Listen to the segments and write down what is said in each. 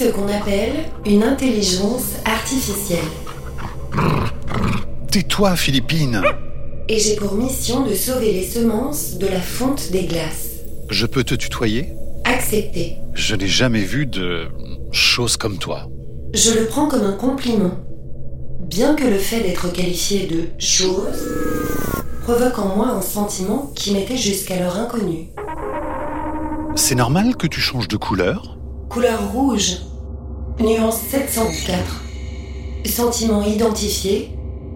ce qu'on appelle une intelligence artificielle. Tais-toi, Philippine Et j'ai pour mission de sauver les semences de la fonte des glaces. Je peux te tutoyer? Accepté. Je n'ai jamais vu de choses comme toi. Je le prends comme un compliment. Bien que le fait d'être qualifié de chose provoque en moi un sentiment qui m'était jusqu'alors inconnu. C'est normal que tu changes de couleur? Couleur rouge, nuance 704. Sentiment identifié,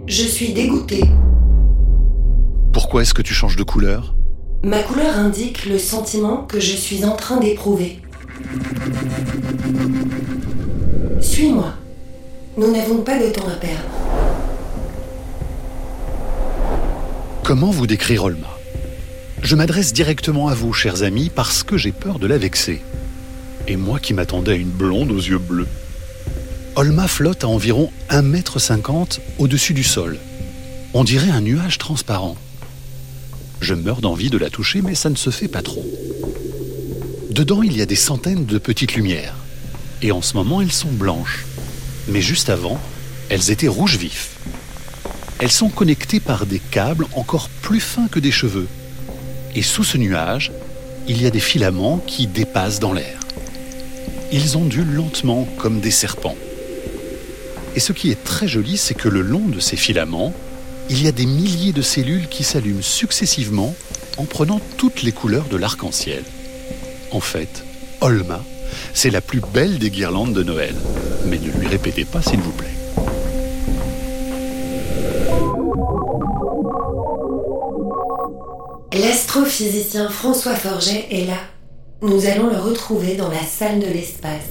je suis dégoûté. Pourquoi est-ce que tu changes de couleur? Ma couleur indique le sentiment que je suis en train d'éprouver. Suis-moi. Nous n'avons pas de temps à perdre. Comment vous décrire Olma? Je m'adresse directement à vous, chers amis, parce que j'ai peur de la vexer. Et moi qui m'attendais à une blonde aux yeux bleus. Olma flotte à environ 1,50 m au-dessus du sol. On dirait un nuage transparent. Je meurs d'envie de la toucher, mais ça ne se fait pas trop. Dedans, il y a des centaines de petites lumières. Et en ce moment, elles sont blanches. Mais juste avant, elles étaient rouges vifs. Elles sont connectées par des câbles encore plus fins que des cheveux. Et sous ce nuage, il y a des filaments qui dépassent dans l'air. Ils ondulent lentement comme des serpents. Et ce qui est très joli, c'est que le long de ces filaments, il y a des milliers de cellules qui s'allument successivement en prenant toutes les couleurs de l'arc-en-ciel. En fait, Olma, c'est la plus belle des guirlandes de Noël. Mais ne lui répétez pas, s'il vous plaît. L'astrophysicien François Forget est là. Nous allons le retrouver dans la salle de l'espace.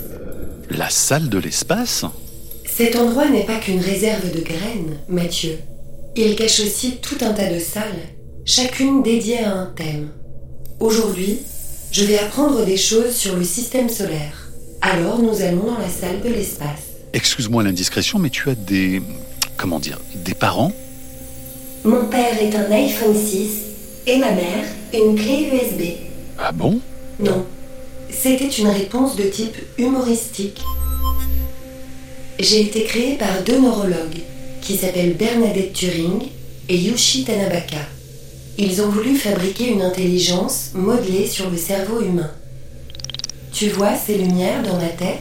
La salle de l'espace? Cet endroit n'est pas qu'une réserve de graines, Mathieu. Il cache aussi tout un tas de salles, chacune dédiée à un thème. Aujourd'hui, je vais apprendre des choses sur le système solaire. Alors nous allons dans la salle de l'espace. Excuse-moi l'indiscrétion, mais tu as des... comment dire Des parents? Mon père est un iPhone 6 et ma mère une clé USB. Ah bon? Non, c'était une réponse de type humoristique. J'ai été créée par deux neurologues qui s'appellent Bernadette Turing et Yushi Tanabaka. Ils ont voulu fabriquer une intelligence modelée sur le cerveau humain. Tu vois ces lumières dans ma tête?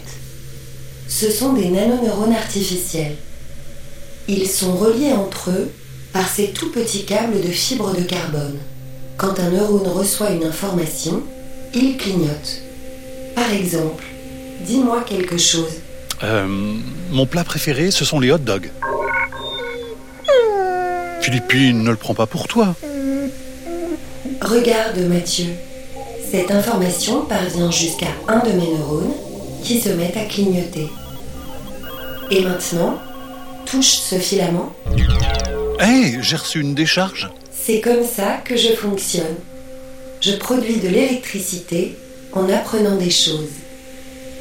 Ce sont des nanoneurones artificiels. Ils sont reliés entre eux par ces tout petits câbles de fibres de carbone. Quand un neurone reçoit une information, il clignote. Par exemple, dis-moi quelque chose. Euh, mon plat préféré, ce sont les hot dogs. Philippine, ne le prends pas pour toi. Regarde Mathieu. Cette information parvient jusqu'à un de mes neurones qui se met à clignoter. Et maintenant, touche ce filament. Hé, j'ai reçu une décharge. C'est comme ça que je fonctionne. Je produis de l'électricité en apprenant des choses.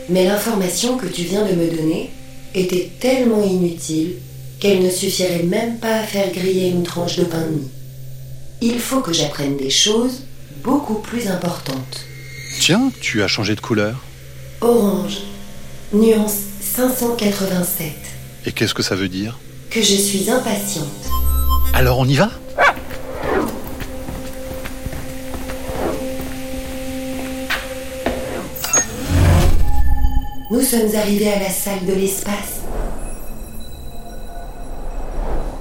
Mais l'information que tu viens de me donner était tellement inutile qu'elle ne suffirait même pas à faire griller une tranche de pain de mie. Il faut que j'apprenne des choses beaucoup plus importantes. Tiens, tu as changé de couleur. Orange, nuance 587. Et qu'est-ce que ça veut dire? Que je suis impatiente. Alors on y va? Nous sommes arrivés à la salle de l'espace.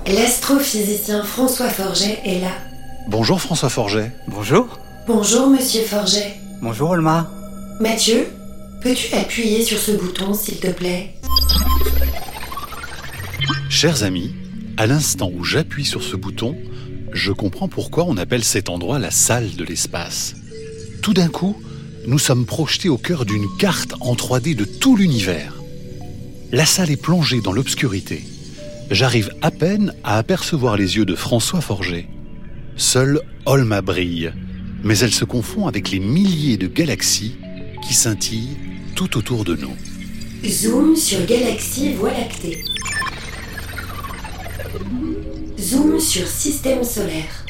L'astrophysicien François Forget est là. Bonjour François Forget. Bonjour. Bonjour, monsieur Forget. Bonjour Olma. Mathieu, peux-tu appuyer sur ce bouton, s'il te plaît? Chers amis, à l'instant où j'appuie sur ce bouton, je comprends pourquoi on appelle cet endroit la salle de l'espace. Tout d'un coup, nous sommes projetés au cœur d'une carte en 3D de tout l'univers. La salle est plongée dans l'obscurité. J'arrive à peine à apercevoir les yeux de François Forget. Seule Olma brille, mais elle se confond avec les milliers de galaxies qui scintillent tout autour de nous. Zoom sur galaxie Voie lactée. Zoom sur système solaire.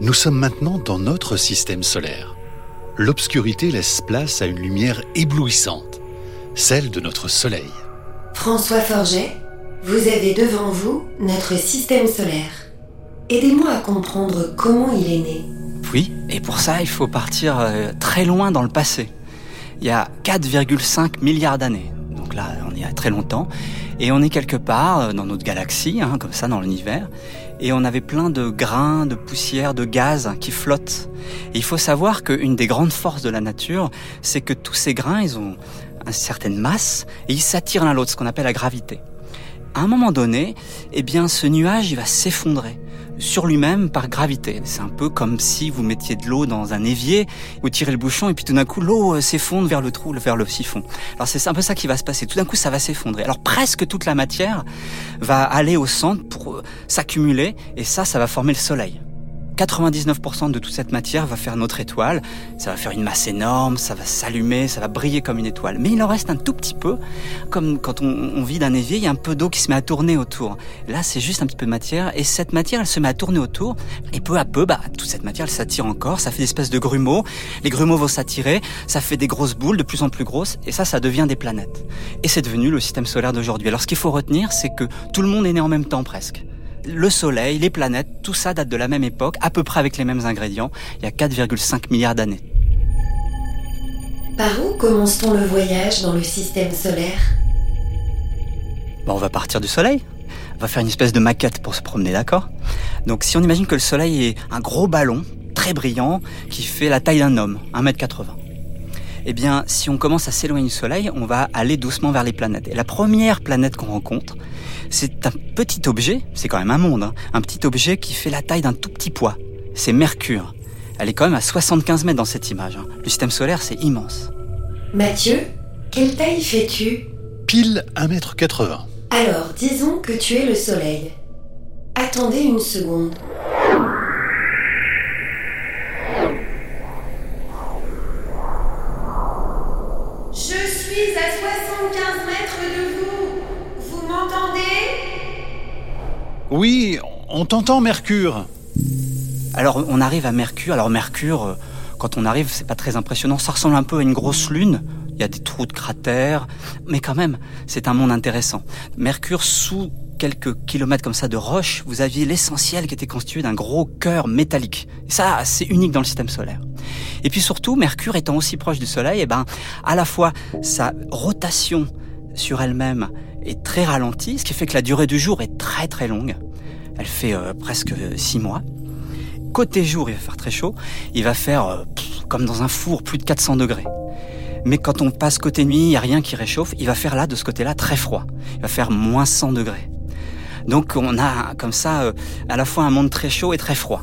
Nous sommes maintenant dans notre système solaire. l'obscurité laisse place à une lumière éblouissante, celle de notre Soleil. François Forget, vous avez devant vous notre système solaire. Aidez-moi à comprendre comment il est né. Oui, et pour ça, il faut partir euh, très loin dans le passé. Il y a 4,5 milliards d'années. Donc là, on y a très longtemps. Et on est quelque part euh, dans notre galaxie, hein, comme ça, dans l'univers. Et on avait plein de grains, de poussière, de gaz qui flottent. Et il faut savoir qu'une des grandes forces de la nature, c'est que tous ces grains, ils ont une certaine masse et ils s'attirent l'un l'autre, ce qu'on appelle la gravité. À un moment donné, eh bien, ce nuage, il va s'effondrer sur lui-même par gravité. C'est un peu comme si vous mettiez de l'eau dans un évier, vous tirez le bouchon et puis tout d'un coup l'eau euh, s'effondre vers le trou, vers le siphon. Alors c'est un peu ça qui va se passer. Tout d'un coup ça va s'effondrer. Alors presque toute la matière va aller au centre pour euh, s'accumuler et ça, ça va former le soleil. 99% de toute cette matière va faire notre étoile. Ça va faire une masse énorme, ça va s'allumer, ça va briller comme une étoile. Mais il en reste un tout petit peu, comme quand on, vit d'un évier, il y a un peu d'eau qui se met à tourner autour. Là, c'est juste un petit peu de matière, et cette matière, elle se met à tourner autour, et peu à peu, bah, toute cette matière, elle s'attire encore, ça fait des espèces de grumeaux. Les grumeaux vont s'attirer, ça fait des grosses boules de plus en plus grosses, et ça, ça devient des planètes. Et c'est devenu le système solaire d'aujourd'hui. Alors, ce qu'il faut retenir, c'est que tout le monde est né en même temps presque le Soleil, les planètes, tout ça date de la même époque, à peu près avec les mêmes ingrédients, il y a 4,5 milliards d'années. Par où commence-t-on le voyage dans le système solaire? On va partir du Soleil. On va faire une espèce de maquette pour se promener, d'accord? Donc si on imagine que le Soleil est un gros ballon, très brillant, qui fait la taille d'un homme, 1m80 eh bien, si on commence à s'éloigner du Soleil, on va aller doucement vers les planètes. Et la première planète qu'on rencontre, c'est un petit objet, c'est quand même un monde, hein, un petit objet qui fait la taille d'un tout petit poids. C'est Mercure. Elle est quand même à 75 mètres dans cette image. Hein. Le système solaire, c'est immense. Mathieu, quelle taille fais-tu? Pile 1m80. Alors, disons que tu es le Soleil. Attendez une seconde. Oui, on t'entend, Mercure. Alors, on arrive à Mercure. Alors, Mercure, euh, quand on arrive, c'est pas très impressionnant. Ça ressemble un peu à une grosse lune. Il y a des trous de cratères. Mais quand même, c'est un monde intéressant. Mercure, sous quelques kilomètres comme ça de roches, vous aviez l'essentiel qui était constitué d'un gros cœur métallique. Et ça, c'est unique dans le système solaire. Et puis surtout, Mercure étant aussi proche du Soleil, et eh ben, à la fois sa rotation sur elle-même est très ralentie, ce qui fait que la durée du jour est très très longue. Elle fait euh, presque six mois. Côté jour, il va faire très chaud. Il va faire, euh, comme dans un four, plus de 400 degrés. Mais quand on passe côté nuit, il n'y a rien qui réchauffe. Il va faire là, de ce côté-là, très froid. Il va faire moins 100 degrés. Donc on a comme ça euh, à la fois un monde très chaud et très froid.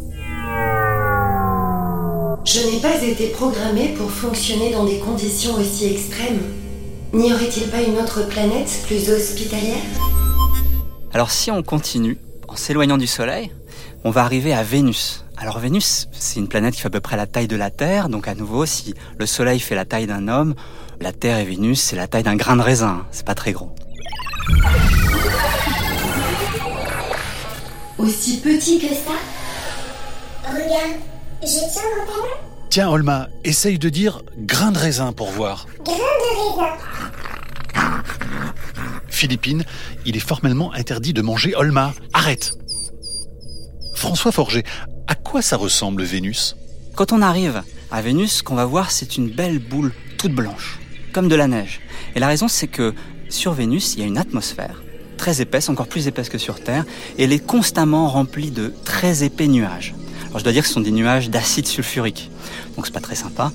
Je n'ai pas été programmé pour fonctionner dans des conditions aussi extrêmes. N'y aurait-il pas une autre planète plus hospitalière? Alors si on continue, en s'éloignant du Soleil, on va arriver à Vénus. Alors Vénus, c'est une planète qui fait à peu près la taille de la Terre, donc à nouveau, si le Soleil fait la taille d'un homme, la Terre et Vénus, c'est la taille d'un grain de raisin, c'est pas très gros. Aussi petit que ça Regarde, je tiens mon Tiens, Olma, essaye de dire grain de raisin pour voir. Grain de raisin. Philippine, il est formellement interdit de manger Olma. Arrête François Forger, à quoi ça ressemble Vénus? Quand on arrive à Vénus, ce qu'on va voir, c'est une belle boule toute blanche, comme de la neige. Et la raison, c'est que sur Vénus, il y a une atmosphère très épaisse, encore plus épaisse que sur Terre, et elle est constamment remplie de très épais nuages. Alors je dois dire que ce sont des nuages d'acide sulfurique, donc c'est pas très sympa,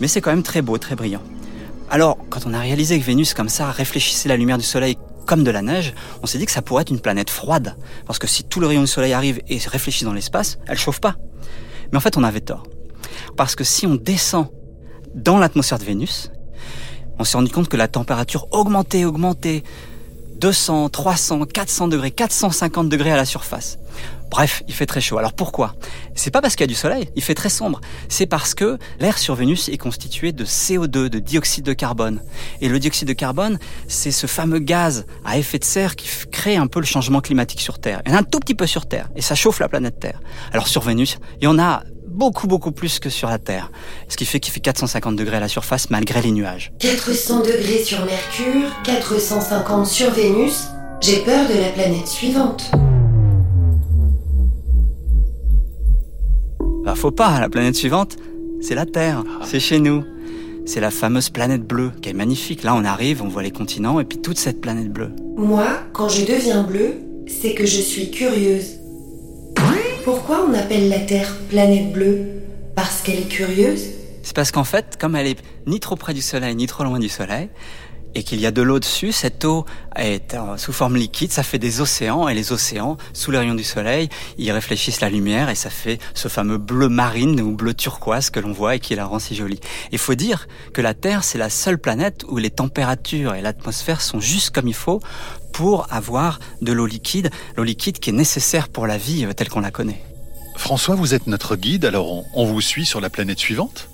mais c'est quand même très beau, très brillant. Alors, quand on a réalisé que Vénus, comme ça, réfléchissait la lumière du Soleil comme de la neige, on s'est dit que ça pourrait être une planète froide. Parce que si tout le rayon du Soleil arrive et réfléchit dans l'espace, elle chauffe pas. Mais en fait, on avait tort. Parce que si on descend dans l'atmosphère de Vénus, on s'est rendu compte que la température augmentait, augmentait, 200, 300, 400 degrés, 450 degrés à la surface. Bref, il fait très chaud. Alors pourquoi? C'est pas parce qu'il y a du soleil, il fait très sombre. C'est parce que l'air sur Vénus est constitué de CO2, de dioxyde de carbone. Et le dioxyde de carbone, c'est ce fameux gaz à effet de serre qui crée un peu le changement climatique sur Terre. Il y en a un tout petit peu sur Terre, et ça chauffe la planète Terre. Alors sur Vénus, il y en a beaucoup beaucoup plus que sur la Terre. Ce qui fait qu'il fait 450 degrés à la surface malgré les nuages. 400 degrés sur Mercure, 450 sur Vénus. J'ai peur de la planète suivante. Bah faut pas, la planète suivante, c'est la Terre, c'est chez nous. C'est la fameuse planète bleue, qui est magnifique. Là, on arrive, on voit les continents et puis toute cette planète bleue. Moi, quand je deviens bleue, c'est que je suis curieuse. Pourquoi on appelle la Terre planète bleue? Parce qu'elle est curieuse? C'est parce qu'en fait, comme elle est ni trop près du Soleil, ni trop loin du Soleil, et qu'il y a de l'eau dessus, cette eau est sous forme liquide, ça fait des océans, et les océans, sous les rayons du soleil, ils réfléchissent la lumière, et ça fait ce fameux bleu marine ou bleu turquoise que l'on voit et qui la rend si jolie. Il faut dire que la Terre, c'est la seule planète où les températures et l'atmosphère sont juste comme il faut pour avoir de l'eau liquide, l'eau liquide qui est nécessaire pour la vie telle qu'on la connaît. François, vous êtes notre guide, alors on, on vous suit sur la planète suivante?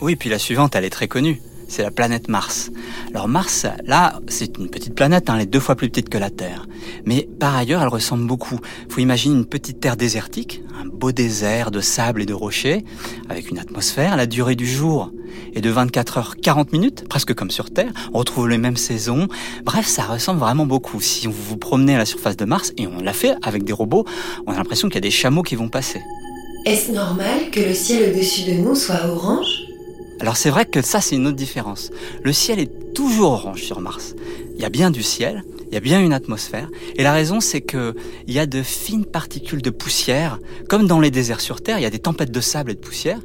Oui, puis la suivante, elle est très connue c'est la planète Mars. Alors Mars, là, c'est une petite planète, hein, elle est deux fois plus petite que la Terre. Mais par ailleurs, elle ressemble beaucoup. Faut imaginer une petite terre désertique, un beau désert de sable et de rochers, avec une atmosphère. La durée du jour est de 24 heures 40 minutes, presque comme sur Terre. On retrouve les mêmes saisons. Bref, ça ressemble vraiment beaucoup. Si vous vous promenez à la surface de Mars, et on l'a fait avec des robots, on a l'impression qu'il y a des chameaux qui vont passer. Est-ce normal que le ciel au-dessus de nous soit orange? Alors c'est vrai que ça c'est une autre différence. Le ciel est toujours orange sur Mars. Il y a bien du ciel, il y a bien une atmosphère, et la raison c'est que il y a de fines particules de poussière, comme dans les déserts sur Terre, il y a des tempêtes de sable et de poussière.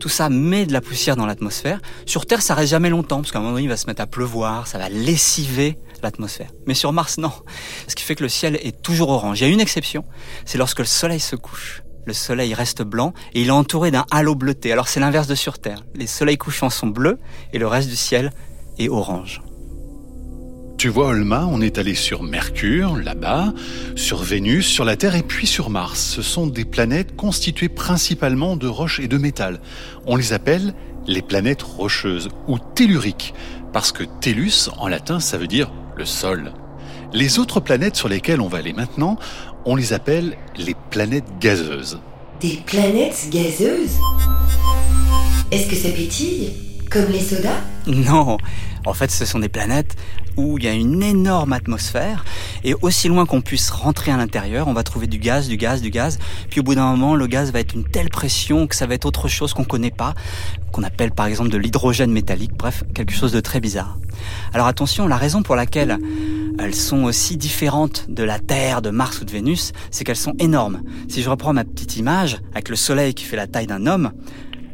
Tout ça met de la poussière dans l'atmosphère. Sur Terre, ça reste jamais longtemps, parce qu'à un moment donné, il va se mettre à pleuvoir, ça va lessiver l'atmosphère. Mais sur Mars, non. Ce qui fait que le ciel est toujours orange. Il y a une exception, c'est lorsque le soleil se couche le soleil reste blanc et il est entouré d'un halo bleuté. Alors c'est l'inverse de sur Terre. Les soleils couchants sont bleus et le reste du ciel est orange. Tu vois, Olma, on est allé sur Mercure, là-bas, sur Vénus, sur la Terre et puis sur Mars. Ce sont des planètes constituées principalement de roches et de métal. On les appelle les planètes rocheuses ou telluriques, parce que tellus, en latin, ça veut dire le sol. Les autres planètes sur lesquelles on va aller maintenant, on les appelle les planètes gazeuses. Des planètes gazeuses? Est-ce que ça pétille Comme les sodas? Non, en fait ce sont des planètes où il y a une énorme atmosphère et aussi loin qu'on puisse rentrer à l'intérieur, on va trouver du gaz, du gaz, du gaz. Puis au bout d'un moment, le gaz va être une telle pression que ça va être autre chose qu'on connaît pas, qu'on appelle par exemple de l'hydrogène métallique, bref, quelque chose de très bizarre. Alors attention, la raison pour laquelle elles sont aussi différentes de la Terre, de Mars ou de Vénus, c'est qu'elles sont énormes. Si je reprends ma petite image, avec le Soleil qui fait la taille d'un homme,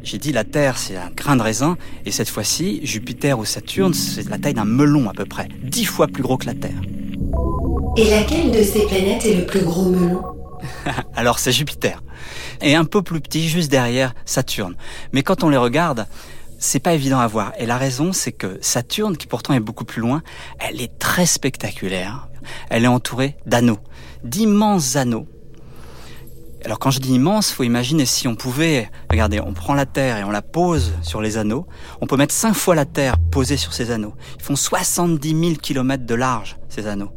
j'ai dit la Terre c'est un grain de raisin, et cette fois-ci, Jupiter ou Saturne, c'est la taille d'un melon à peu près, dix fois plus gros que la Terre. Et laquelle de ces planètes est le plus gros melon? Alors c'est Jupiter. Et un peu plus petit juste derrière Saturne. Mais quand on les regarde, c'est pas évident à voir. Et la raison, c'est que Saturne, qui pourtant est beaucoup plus loin, elle est très spectaculaire. Elle est entourée d'anneaux, d'immenses anneaux. Alors quand je dis immense, faut imaginer si on pouvait, regardez, on prend la Terre et on la pose sur les anneaux, on peut mettre cinq fois la Terre posée sur ces anneaux. Ils font 70 000 km de large, ces anneaux.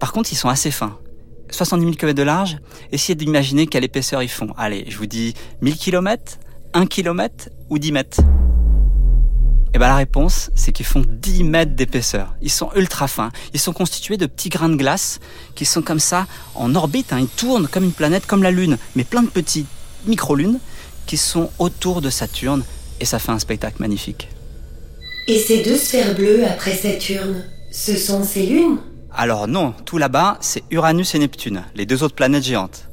Par contre, ils sont assez fins. 70 000 km de large, essayez d'imaginer quelle épaisseur ils font. Allez, je vous dis 1000 km, 1 km ou 10 mètres Eh ben la réponse, c'est qu'ils font 10 mètres d'épaisseur. Ils sont ultra fins. Ils sont constitués de petits grains de glace qui sont comme ça en orbite. Hein. Ils tournent comme une planète, comme la Lune, mais plein de petits micro-lunes qui sont autour de Saturne et ça fait un spectacle magnifique. Et ces deux sphères bleues après Saturne, ce sont ces lunes? Alors non, tout là-bas, c'est Uranus et Neptune, les deux autres planètes géantes.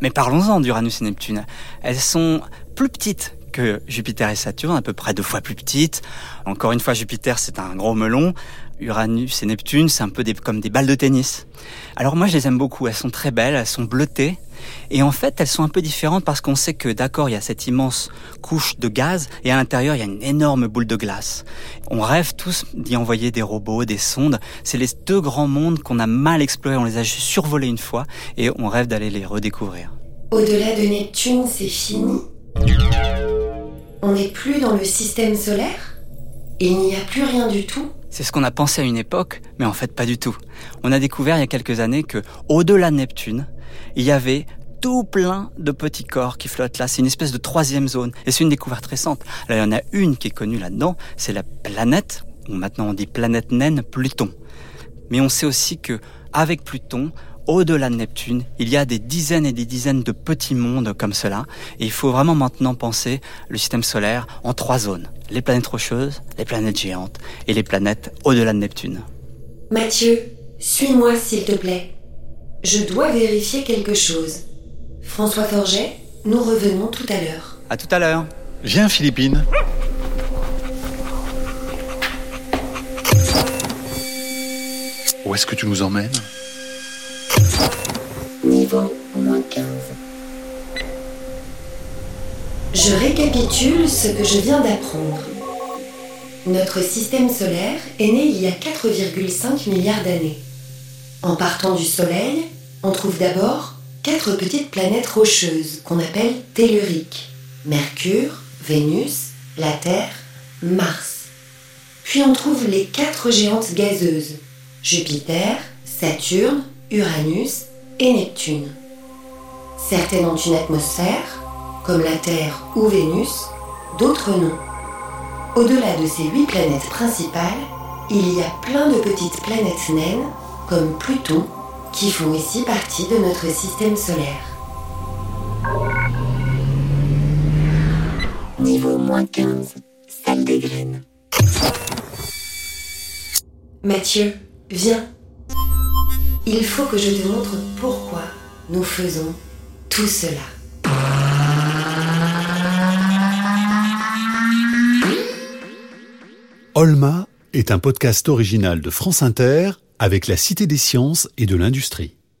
Mais parlons-en d'Uranus et Neptune. Elles sont plus petites que Jupiter et Saturne, à peu près deux fois plus petites. Encore une fois, Jupiter, c'est un gros melon. Uranus et Neptune, c'est un peu comme des balles de tennis. Alors moi, je les aime beaucoup. Elles sont très belles, elles sont bleutées. Et en fait, elles sont un peu différentes parce qu'on sait que, d'accord, il y a cette immense couche de gaz et à l'intérieur, il y a une énorme boule de glace. On rêve tous d'y envoyer des robots, des sondes. C'est les deux grands mondes qu'on a mal explorés. On les a juste survolés une fois et on rêve d'aller les redécouvrir. Au-delà de Neptune, c'est fini On n'est plus dans le système solaire Il n'y a plus rien du tout c'est ce qu'on a pensé à une époque, mais en fait pas du tout. On a découvert il y a quelques années que, au-delà de Neptune, il y avait tout plein de petits corps qui flottent là. C'est une espèce de troisième zone. Et c'est une découverte récente. Là, il y en a une qui est connue là-dedans. C'est la planète, ou maintenant on dit planète naine, Pluton. Mais on sait aussi que, avec Pluton, au-delà de Neptune, il y a des dizaines et des dizaines de petits mondes comme cela. Et il faut vraiment maintenant penser le système solaire en trois zones. Les planètes rocheuses, les planètes géantes et les planètes au-delà de Neptune. Mathieu, suis-moi s'il te plaît. Je dois vérifier quelque chose. François Forget, nous revenons tout à l'heure. À tout à l'heure. Viens, Philippine. Où est-ce que tu nous emmènes? Niveau moins 15. Je récapitule ce que je viens d'apprendre. Notre système solaire est né il y a 4,5 milliards d'années. En partant du Soleil, on trouve d'abord quatre petites planètes rocheuses qu'on appelle telluriques. Mercure, Vénus, la Terre, Mars. Puis on trouve les quatre géantes gazeuses. Jupiter, Saturne, Uranus et Neptune. Certaines ont une atmosphère, comme la Terre ou Vénus, d'autres non. Au-delà de ces huit planètes principales, il y a plein de petites planètes naines, comme Pluton, qui font ici partie de notre système solaire. Niveau moins 15. Salle des graines. Mathieu, viens. Il faut que je te montre pourquoi nous faisons tout cela. Olma est un podcast original de France Inter avec la Cité des sciences et de l'industrie.